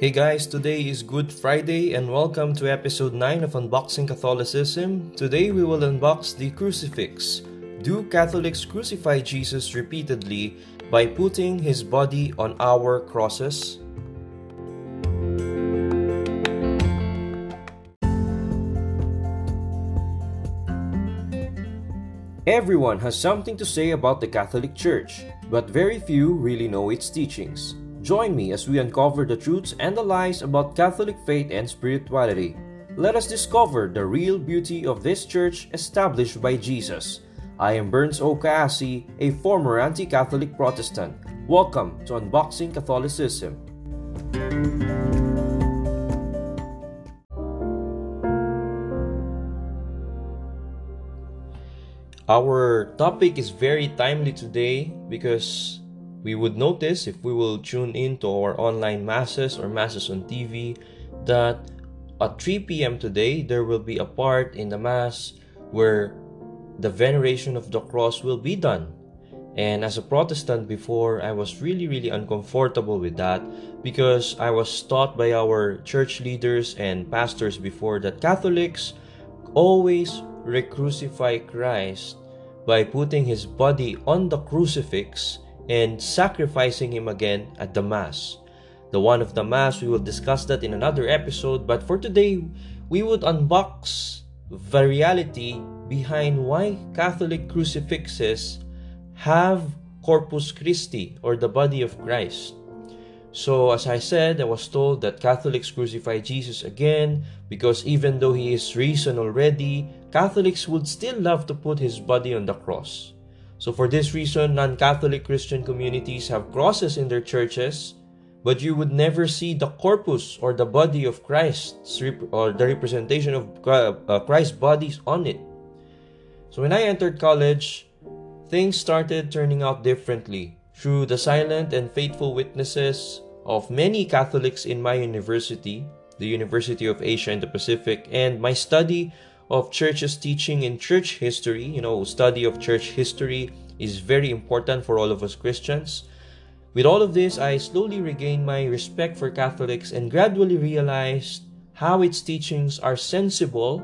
Hey guys, today is Good Friday and welcome to episode 9 of Unboxing Catholicism. Today we will unbox the crucifix. Do Catholics crucify Jesus repeatedly by putting his body on our crosses? Everyone has something to say about the Catholic Church, but very few really know its teachings. Join me as we uncover the truths and the lies about Catholic faith and spirituality. Let us discover the real beauty of this church established by Jesus. I am Burns O. Cassie, a former anti Catholic Protestant. Welcome to Unboxing Catholicism. Our topic is very timely today because we would notice if we will tune in to our online masses or masses on TV that at 3 p.m. today there will be a part in the mass where the veneration of the cross will be done. And as a Protestant before, I was really, really uncomfortable with that because I was taught by our church leaders and pastors before that Catholics always recrucify Christ by putting his body on the crucifix and sacrificing him again at the Mass. The one of the Mass, we will discuss that in another episode, but for today, we would unbox the reality behind why Catholic crucifixes have Corpus Christi or the body of Christ. So, as I said, I was told that Catholics crucify Jesus again because even though he is risen already, Catholics would still love to put his body on the cross. So, for this reason, non Catholic Christian communities have crosses in their churches, but you would never see the corpus or the body of Christ or the representation of uh, Christ's bodies on it. So, when I entered college, things started turning out differently through the silent and faithful witnesses of many Catholics in my university, the University of Asia and the Pacific, and my study of church's teaching in church history. You know, study of church history is very important for all of us Christians. With all of this, I slowly regained my respect for Catholics and gradually realized how its teachings are sensible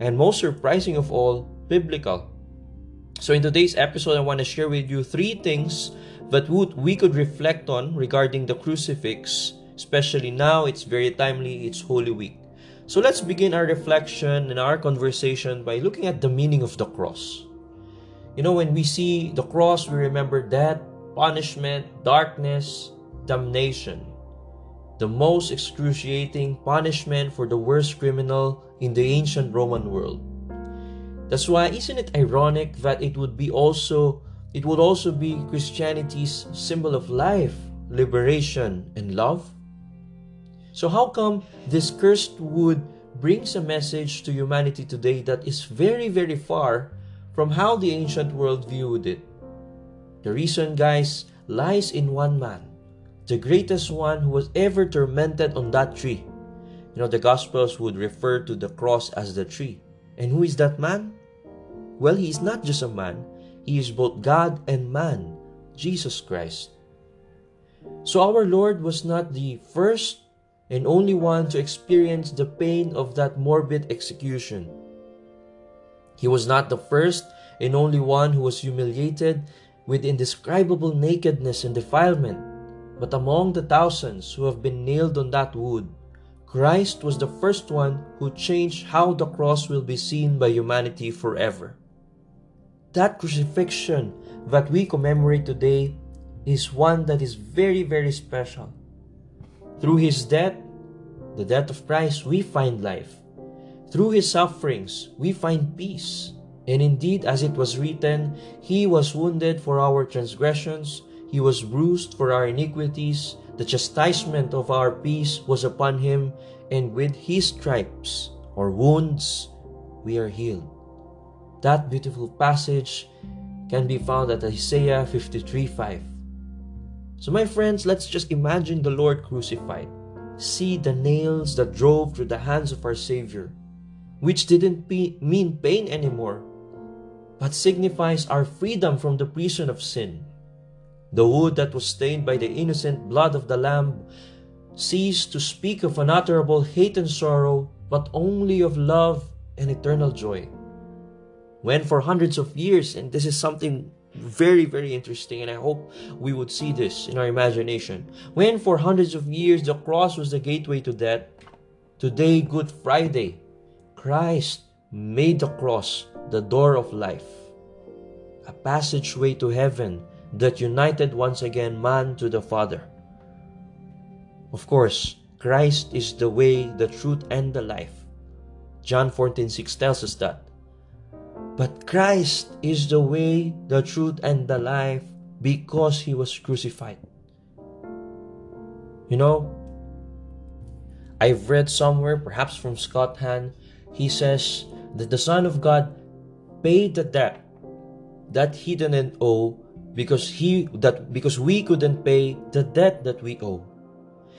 and most surprising of all, biblical. So, in today's episode, I want to share with you three things that would we could reflect on regarding the crucifix, especially now it's very timely, it's Holy Week. So let's begin our reflection and our conversation by looking at the meaning of the cross. You know, when we see the cross, we remember death, punishment, darkness, damnation. The most excruciating punishment for the worst criminal in the ancient Roman world. That's why isn't it ironic that it would be also it would also be Christianity's symbol of life, liberation, and love? So, how come this cursed wood brings a message to humanity today that is very, very far from how the ancient world viewed it? The reason, guys, lies in one man, the greatest one who was ever tormented on that tree. You know, the Gospels would refer to the cross as the tree. And who is that man? Well, he is not just a man, he is both God and man, Jesus Christ. So, our Lord was not the first and only one to experience the pain of that morbid execution. He was not the first and only one who was humiliated with indescribable nakedness and defilement, but among the thousands who have been nailed on that wood, Christ was the first one who changed how the cross will be seen by humanity forever. That crucifixion that we commemorate today is one that is very, very special. Through his death, the death of Christ, we find life. Through his sufferings, we find peace. And indeed, as it was written, He was wounded for our transgressions, He was bruised for our iniquities, the chastisement of our peace was upon Him, and with His stripes or wounds we are healed. That beautiful passage can be found at Isaiah 53 5. So, my friends, let's just imagine the Lord crucified. See the nails that drove through the hands of our Savior, which didn't mean pain anymore, but signifies our freedom from the prison of sin. The wood that was stained by the innocent blood of the Lamb ceased to speak of unutterable hate and sorrow, but only of love and eternal joy. When for hundreds of years, and this is something very, very interesting, and I hope we would see this in our imagination. When for hundreds of years the cross was the gateway to death, today, Good Friday, Christ made the cross the door of life, a passageway to heaven that united once again man to the Father. Of course, Christ is the way, the truth, and the life. John 14 6 tells us that. But Christ is the way, the truth, and the life because he was crucified. You know, I've read somewhere, perhaps from Scott Hahn, he says that the Son of God paid the debt that he didn't owe because he that because we couldn't pay the debt that we owe.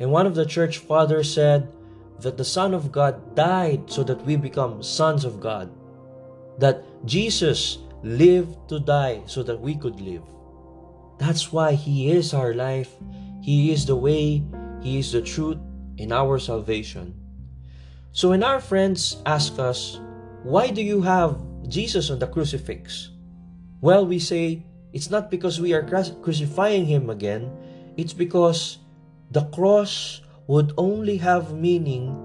And one of the church fathers said that the Son of God died so that we become sons of God. That Jesus lived to die so that we could live. That's why He is our life. He is the way, He is the truth in our salvation. So when our friends ask us, why do you have Jesus on the crucifix? Well, we say, it's not because we are crucifying Him again, it's because the cross would only have meaning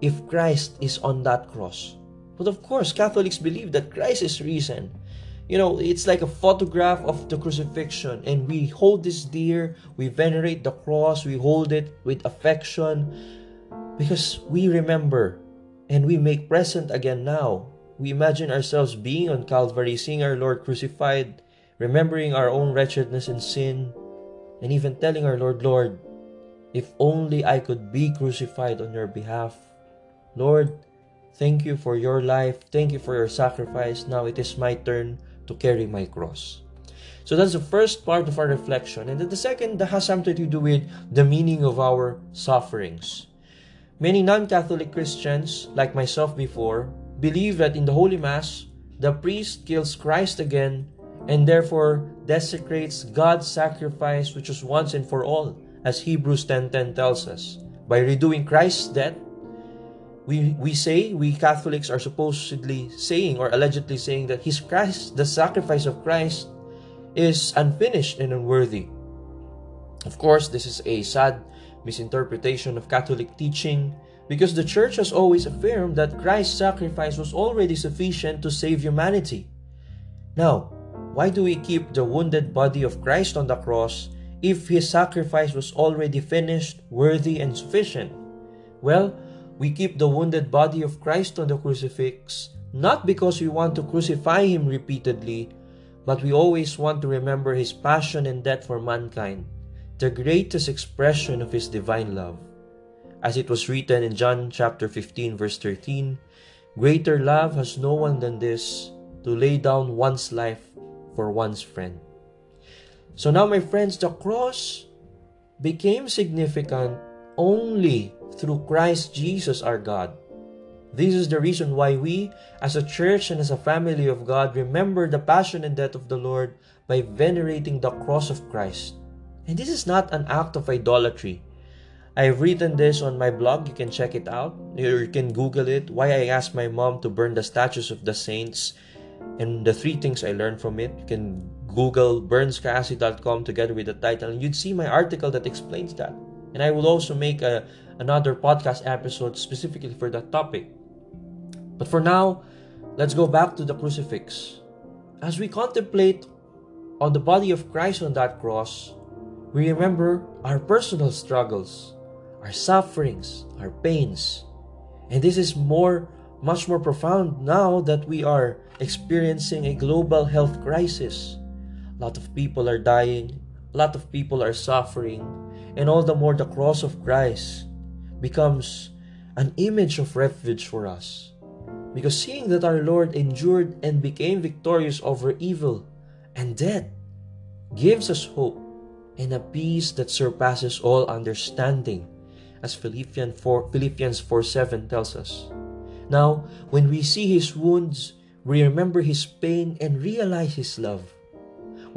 if Christ is on that cross. But of course, Catholics believe that Christ is risen. You know, it's like a photograph of the crucifixion, and we hold this dear, we venerate the cross, we hold it with affection because we remember and we make present again now. We imagine ourselves being on Calvary, seeing our Lord crucified, remembering our own wretchedness and sin, and even telling our Lord, Lord, if only I could be crucified on your behalf. Lord, thank you for your life. Thank you for your sacrifice. Now it is my turn to carry my cross. So that's the first part of our reflection. And then the second that has something to do with the meaning of our sufferings. Many non Catholic Christians, like myself before, believe that in the Holy Mass, the priest kills Christ again and therefore desecrates God's sacrifice, which was once and for all as Hebrews 10:10 tells us. By redoing Christ's death, we, we say, we Catholics are supposedly saying or allegedly saying that his Christ, the sacrifice of Christ, is unfinished and unworthy. Of course, this is a sad misinterpretation of Catholic teaching because the Church has always affirmed that Christ's sacrifice was already sufficient to save humanity. Now, why do we keep the wounded body of Christ on the cross if his sacrifice was already finished, worthy, and sufficient? Well, we keep the wounded body of Christ on the crucifix not because we want to crucify him repeatedly, but we always want to remember his passion and death for mankind, the greatest expression of his divine love. As it was written in John chapter 15 verse 13, greater love has no one than this to lay down one's life for one's friend. So now, my friends, the cross became significant only through Christ Jesus our God. This is the reason why we, as a church and as a family of God, remember the passion and death of the Lord by venerating the cross of Christ. And this is not an act of idolatry. I've written this on my blog. You can check it out. You can Google it. Why I asked my mom to burn the statues of the saints and the three things I learned from it. You can Google burnscassie.com together with the title, and you'd see my article that explains that. And I will also make a, another podcast episode specifically for that topic. But for now, let's go back to the crucifix. As we contemplate on the body of Christ on that cross, we remember our personal struggles, our sufferings, our pains. And this is more much more profound now that we are experiencing a global health crisis. A lot of people are dying, a lot of people are suffering, and all the more the cross of Christ becomes an image of refuge for us. Because seeing that our Lord endured and became victorious over evil and death gives us hope and a peace that surpasses all understanding, as Philippians 4, Philippians 4 7 tells us. Now, when we see his wounds, we remember his pain and realize his love.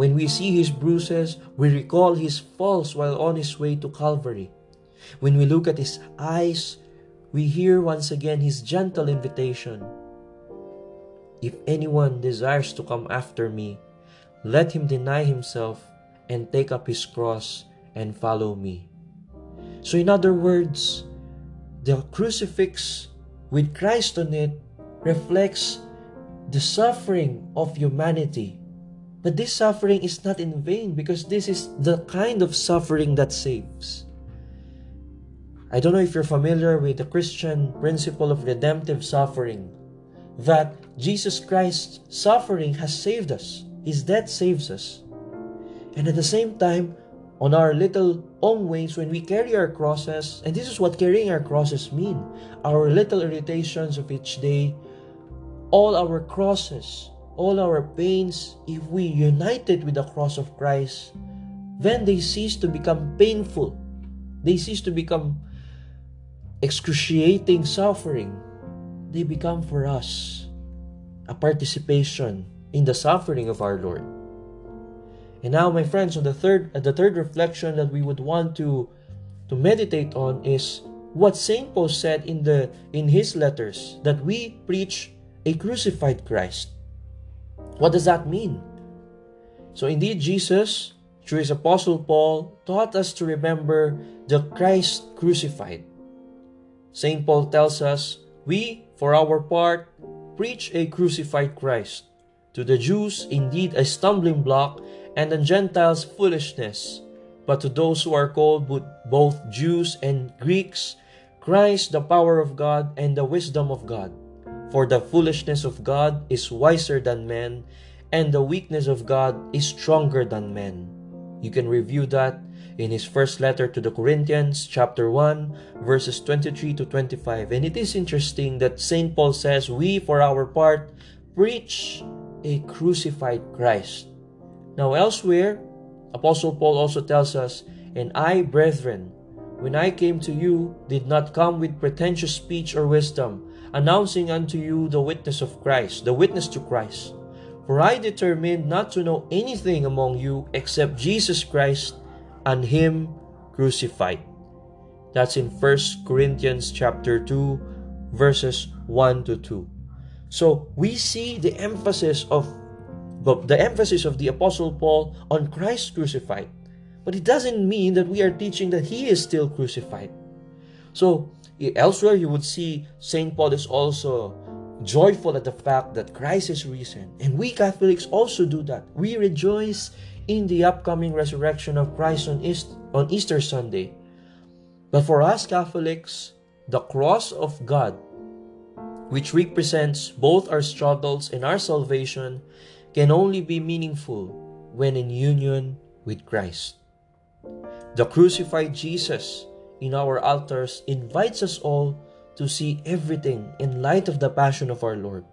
When we see his bruises, we recall his falls while on his way to Calvary. When we look at his eyes, we hear once again his gentle invitation If anyone desires to come after me, let him deny himself and take up his cross and follow me. So, in other words, the crucifix with Christ on it reflects the suffering of humanity. But this suffering is not in vain because this is the kind of suffering that saves. I don't know if you're familiar with the Christian principle of redemptive suffering, that Jesus Christ's suffering has saved us. His death saves us. And at the same time, on our little own ways, when we carry our crosses, and this is what carrying our crosses mean, our little irritations of each day, all our crosses, all our pains, if we united with the cross of Christ, then they cease to become painful. They cease to become excruciating suffering, they become for us a participation in the suffering of our Lord. And now, my friends, on the third, uh, the third reflection that we would want to to meditate on is what Saint Paul said in the in his letters that we preach a crucified Christ. What does that mean? So indeed, Jesus, through his apostle Paul, taught us to remember the Christ crucified. St. Paul tells us, We, for our part, preach a crucified Christ. To the Jews, indeed, a stumbling block, and the Gentiles, foolishness. But to those who are called both Jews and Greeks, Christ, the power of God and the wisdom of God. For the foolishness of God is wiser than men, and the weakness of God is stronger than men. You can review that in his first letter to the Corinthians, chapter 1, verses 23 to 25. And it is interesting that St. Paul says, We, for our part, preach a crucified Christ. Now, elsewhere, Apostle Paul also tells us, And I, brethren, when I came to you, did not come with pretentious speech or wisdom, announcing unto you the witness of Christ, the witness to Christ. For I determined not to know anything among you except Jesus Christ and him crucified. That's in 1 Corinthians chapter 2 verses 1 to 2. So we see the emphasis of the emphasis of the apostle Paul on Christ crucified. But it doesn't mean that we are teaching that he is still crucified. So elsewhere you would see St. Paul is also joyful at the fact that Christ is risen. And we Catholics also do that. We rejoice in the upcoming resurrection of Christ on, East, on Easter Sunday. But for us Catholics, the cross of God, which represents both our struggles and our salvation, can only be meaningful when in union with Christ. The crucified Jesus in our altars invites us all to see everything in light of the passion of our Lord.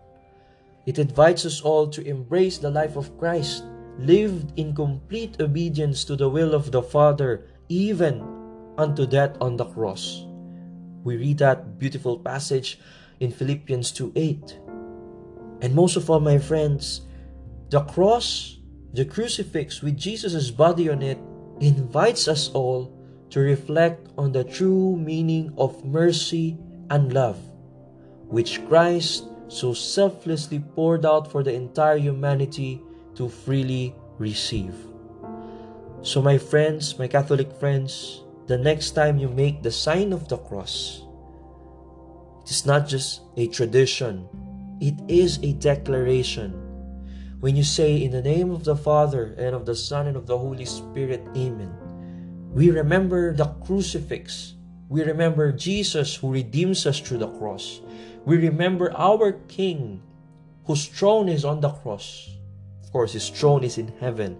It invites us all to embrace the life of Christ lived in complete obedience to the will of the Father, even unto death on the cross. We read that beautiful passage in Philippians 2 8. And most of all, my friends, the cross, the crucifix with Jesus' body on it, invites us all to reflect on the true meaning of mercy and love, which Christ so selflessly poured out for the entire humanity to freely receive. So, my friends, my Catholic friends, the next time you make the sign of the cross, it is not just a tradition, it is a declaration. When you say, In the name of the Father, and of the Son, and of the Holy Spirit, Amen, we remember the crucifix. We remember Jesus who redeems us through the cross. We remember our King whose throne is on the cross. Of course, his throne is in heaven.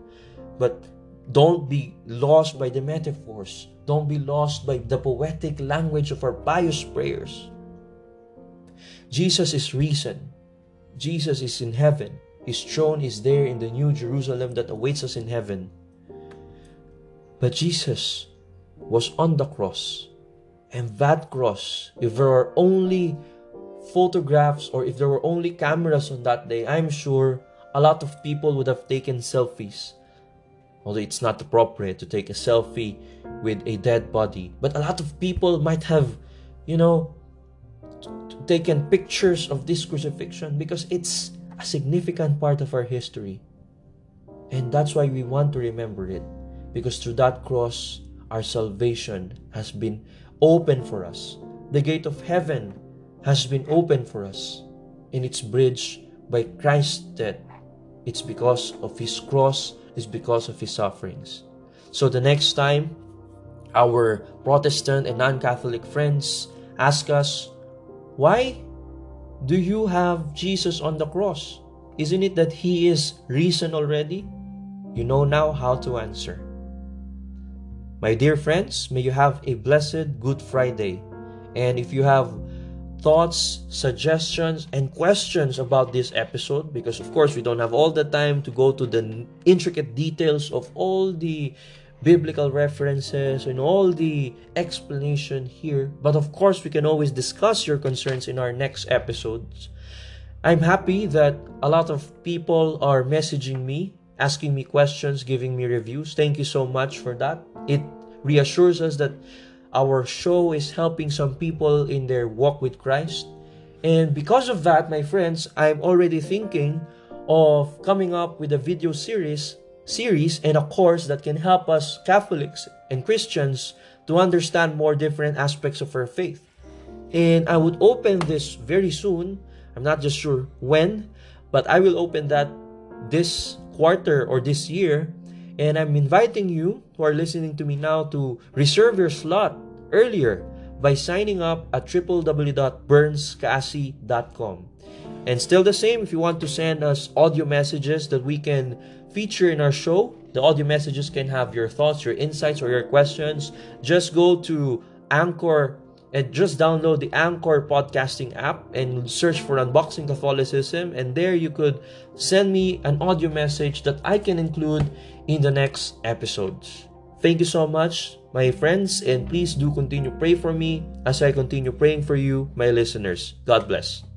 But don't be lost by the metaphors. Don't be lost by the poetic language of our pious prayers. Jesus is risen. Jesus is in heaven. His throne is there in the new Jerusalem that awaits us in heaven. But Jesus was on the cross. And that cross, if there were only photographs or if there were only cameras on that day, I'm sure a lot of people would have taken selfies although it's not appropriate to take a selfie with a dead body. But a lot of people might have, you know, taken pictures of this crucifixion because it's a significant part of our history. And that's why we want to remember it. Because through that cross, our salvation has been open for us. The gate of heaven has been opened for us. And it's bridged by Christ's death. It's because of His cross, it's because of His sufferings. So the next time our Protestant and non Catholic friends ask us, Why do you have Jesus on the cross? Isn't it that He is risen already? You know now how to answer. My dear friends, may you have a blessed Good Friday. And if you have thoughts, suggestions, and questions about this episode, because of course we don't have all the time to go to the intricate details of all the biblical references and all the explanation here. But of course, we can always discuss your concerns in our next episodes. I'm happy that a lot of people are messaging me, asking me questions, giving me reviews. Thank you so much for that. It reassures us that our show is helping some people in their walk with Christ. And because of that, my friends, I'm already thinking of coming up with a video series series and a course that can help us Catholics and Christians to understand more different aspects of our faith. And I would open this very soon. I'm not just sure when, but I will open that this quarter or this year. And I'm inviting you who are listening to me now to reserve your slot earlier by signing up at www.burnscassie.com. And still the same, if you want to send us audio messages that we can feature in our show, the audio messages can have your thoughts, your insights, or your questions. Just go to Anchor and just download the Anchor podcasting app and search for Unboxing Catholicism. And there you could send me an audio message that I can include in the next episodes. Thank you so much, my friends, and please do continue pray for me as I continue praying for you, my listeners. God bless.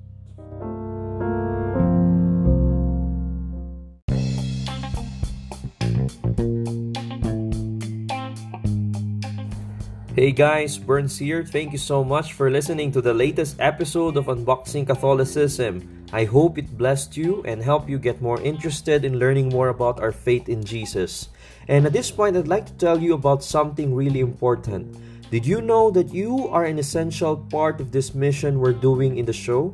Hey guys, Burns here. Thank you so much for listening to the latest episode of Unboxing Catholicism. I hope it blessed you and helped you get more interested in learning more about our faith in Jesus. And at this point, I'd like to tell you about something really important. Did you know that you are an essential part of this mission we're doing in the show?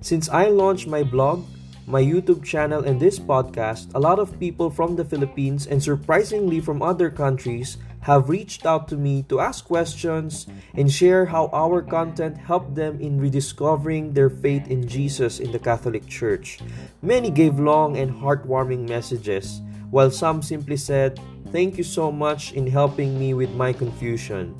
Since I launched my blog, my YouTube channel, and this podcast, a lot of people from the Philippines and surprisingly from other countries have reached out to me to ask questions and share how our content helped them in rediscovering their faith in Jesus in the Catholic Church. Many gave long and heartwarming messages, while some simply said, Thank you so much in helping me with my confusion.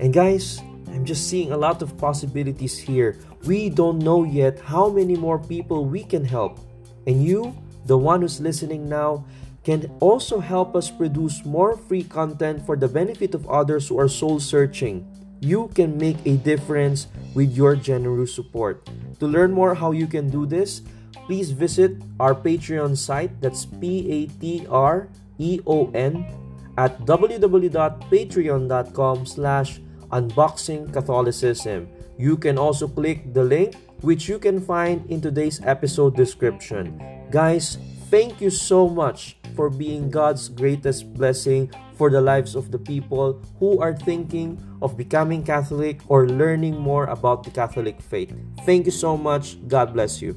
And guys, I'm just seeing a lot of possibilities here. We don't know yet how many more people we can help. And you, the one who's listening now, can also help us produce more free content for the benefit of others who are soul searching. You can make a difference with your generous support. To learn more how you can do this, please visit our Patreon site that's P A T R E O N at www.patreon.com slash unboxing Catholicism. You can also click the link which you can find in today's episode description. Guys, thank you so much for being God's greatest blessing for the lives of the people who are thinking of becoming Catholic or learning more about the Catholic faith. Thank you so much. God bless you.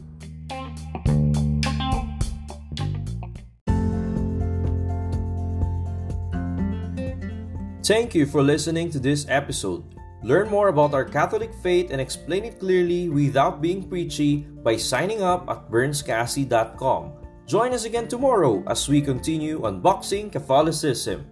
Thank you for listening to this episode. Learn more about our Catholic faith and explain it clearly without being preachy by signing up at burnscassie.com. Join us again tomorrow as we continue unboxing Catholicism.